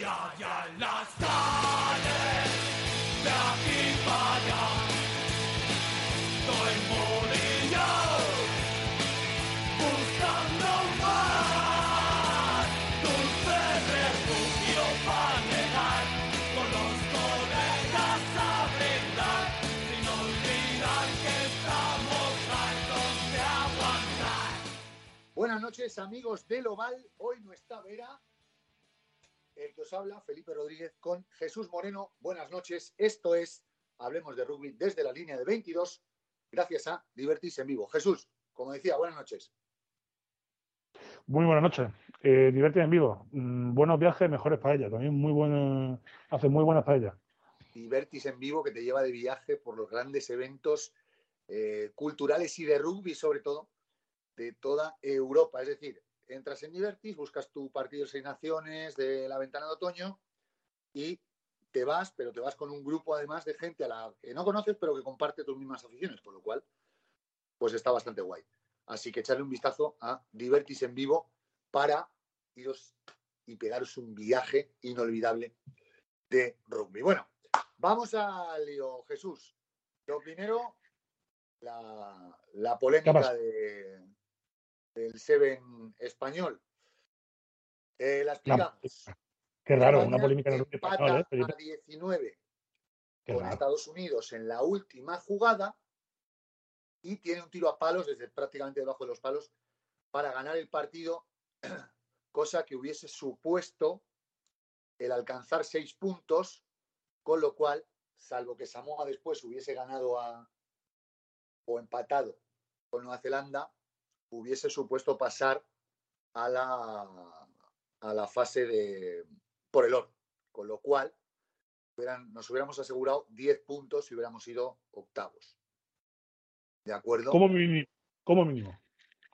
Ya, ya las calles de aquí para allá. Estoy molillao, buscando más. Dulce refugio para llegar con los colegas a brindar. Sin olvidar que estamos hartos de aguantar. Buenas noches, amigos del Oval. Hoy no está Vera. El que os habla, Felipe Rodríguez, con Jesús Moreno. Buenas noches. Esto es Hablemos de Rugby desde la línea de 22, gracias a Divertis en vivo. Jesús, como decía, buenas noches. Muy buenas noches. Eh, Divertir en vivo. Mm, buenos viajes, mejores paellas. También muy buenas, hace muy buenas paellas. Divertis en vivo que te lleva de viaje por los grandes eventos eh, culturales y de rugby, sobre todo, de toda Europa. Es decir, entras en Divertis, buscas tu partido de seis naciones de la ventana de otoño y te vas, pero te vas con un grupo además de gente a la que no conoces, pero que comparte tus mismas aficiones, por lo cual, pues está bastante guay. Así que echarle un vistazo a Divertis en vivo para iros y pegaros un viaje inolvidable de rugby. Bueno, vamos al lío, Jesús. Lo primero, la, la ¿Qué polémica de, del Seven español. Eh, la explicamos. qué raro, una polémica en el español, ¿eh? A 19 Qué con raro. Estados Unidos en la última jugada y tiene un tiro a palos desde prácticamente debajo de los palos para ganar el partido, cosa que hubiese supuesto el alcanzar seis puntos, con lo cual, salvo que Samoa después hubiese ganado a, o empatado con Nueva Zelanda, hubiese supuesto pasar a la, a la fase de por el oro, con lo cual hubieran- nos hubiéramos asegurado 10 puntos si hubiéramos ido octavos. ¿De acuerdo? Como mínimo. Como mínimo.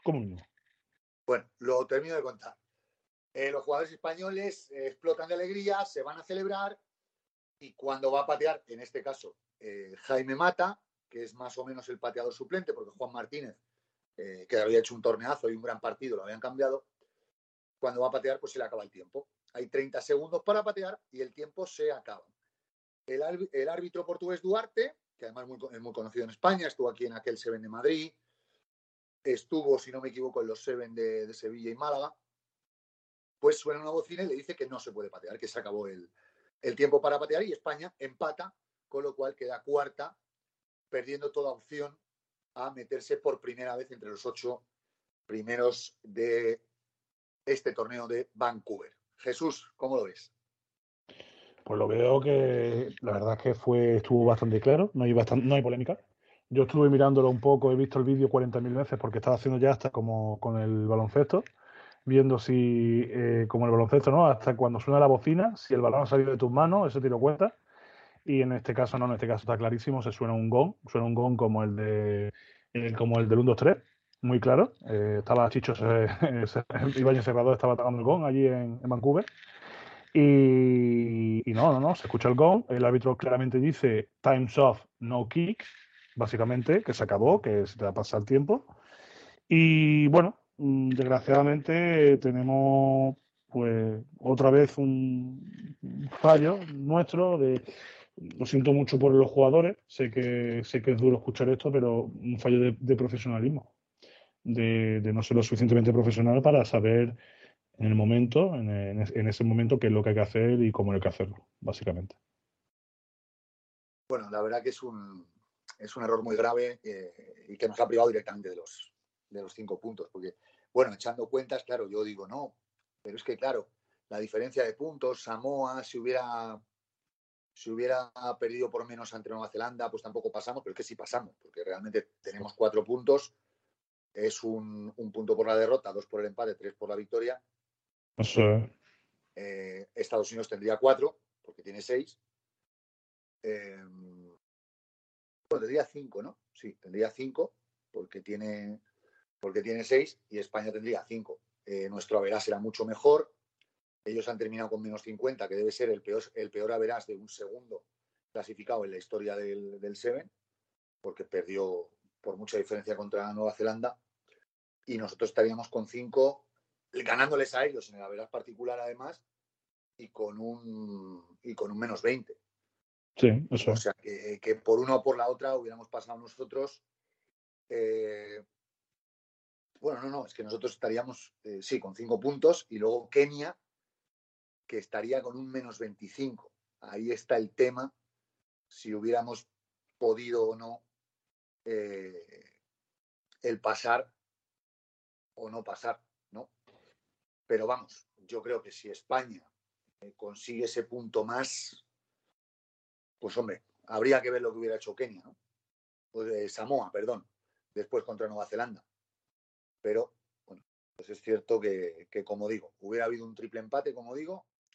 Como mínimo. Bueno, lo termino de contar. Eh, los jugadores españoles eh, explotan de alegría, se van a celebrar y cuando va a patear, en este caso, eh, Jaime Mata, que es más o menos el pateador suplente, porque Juan Martínez, eh, que había hecho un torneazo y un gran partido, lo habían cambiado, cuando va a patear, pues se le acaba el tiempo. Hay 30 segundos para patear y el tiempo se acaba. El, árbi- el árbitro portugués Duarte, que además es muy conocido en España, estuvo aquí en aquel Seven de Madrid, estuvo, si no me equivoco, en los Seven de, Sevilla y Málaga, pues suena una bocina y le dice que no se puede patear, que se acabó el tiempo para patear y España empata, con lo cual queda cuarta, perdiendo toda opción a meterse por primera vez entre los ocho primeros de este torneo de Vancouver. Jesús, ¿cómo lo ves? Pues lo veo que la verdad es que fue, estuvo bastante claro, no hay, bastan- no hay polémica. Yo estuve mirándolo un poco, he visto el vídeo 40.000 veces porque estaba haciendo ya hasta como con el baloncesto, viendo si, eh, como el baloncesto, ¿no? Hasta cuando suena la bocina, si el balón ha salido de tus manos, ese tiro cuenta. Y en este caso no, en este caso está clarísimo, se suena un gong, suena un gong como el de el- como el del 1 2 3, muy claro. Eh, estaba Chicho se, se- Cerrador estaba atacando el gong allí en, Vancouver. Y, no, no, no, se escucha el gong, el árbitro claramente dice time's off, no kick, básicamente, que se acabó, que se te va a pasar el tiempo. Y bueno, mm, desgraciadamente tenemos pues otra vez un fallo nuestro de lo siento mucho por los jugadores, sé que sé que es duro escuchar esto, pero un fallo de, profesionalismo, de, no ser lo suficientemente profesional para saber en el momento, en, en ese momento, qué es lo que hay que hacer y cómo hay que hacerlo, básicamente. Bueno, la verdad que es un, es un error muy grave eh, y que nos ha privado directamente de los, de los cinco puntos. Porque, bueno, echando cuentas, claro, yo digo no, pero es que, claro, la diferencia de puntos, Samoa, si hubiera, si hubiera perdido por menos ante Nueva Zelanda, pues tampoco pasamos, pero es que sí pasamos, porque realmente tenemos cuatro puntos, es un, un punto por la derrota, dos por el empate, tres por la victoria. Eso es. Eh, Estados Unidos tendría cuatro, porque tiene seis. Eh, bueno, tendría cinco, ¿no? Sí, tendría cinco, porque tiene, porque tiene seis, y España tendría cinco. Eh, nuestro averás será mucho mejor. Ellos han terminado con menos 50, que debe ser el peor, el peor averás de un segundo clasificado en la historia del, del Seven, porque perdió por mucha diferencia contra Nueva Zelanda. Y nosotros estaríamos con cinco, ganándoles a ellos en el averás particular, además, y con un, y con un menos 20. Sí, eso O sea, que, que por una o por la otra hubiéramos pasado nosotros. eh, bueno, no, no, es que nosotros estaríamos, eh, sí, con cinco puntos y luego Kenia, que estaría con un menos 25. Ahí está el tema, si hubiéramos podido o no eh, el pasar o no pasar, ¿no? Pero vamos, yo creo que si España eh, consigue ese punto más, pues hombre, habría que ver lo que hubiera hecho Kenia, ¿no? Samoa, perdón, después contra Nueva Zelanda. Pero, bueno, pues es cierto que, que, como digo, hubiera habido un triple empate, como digo,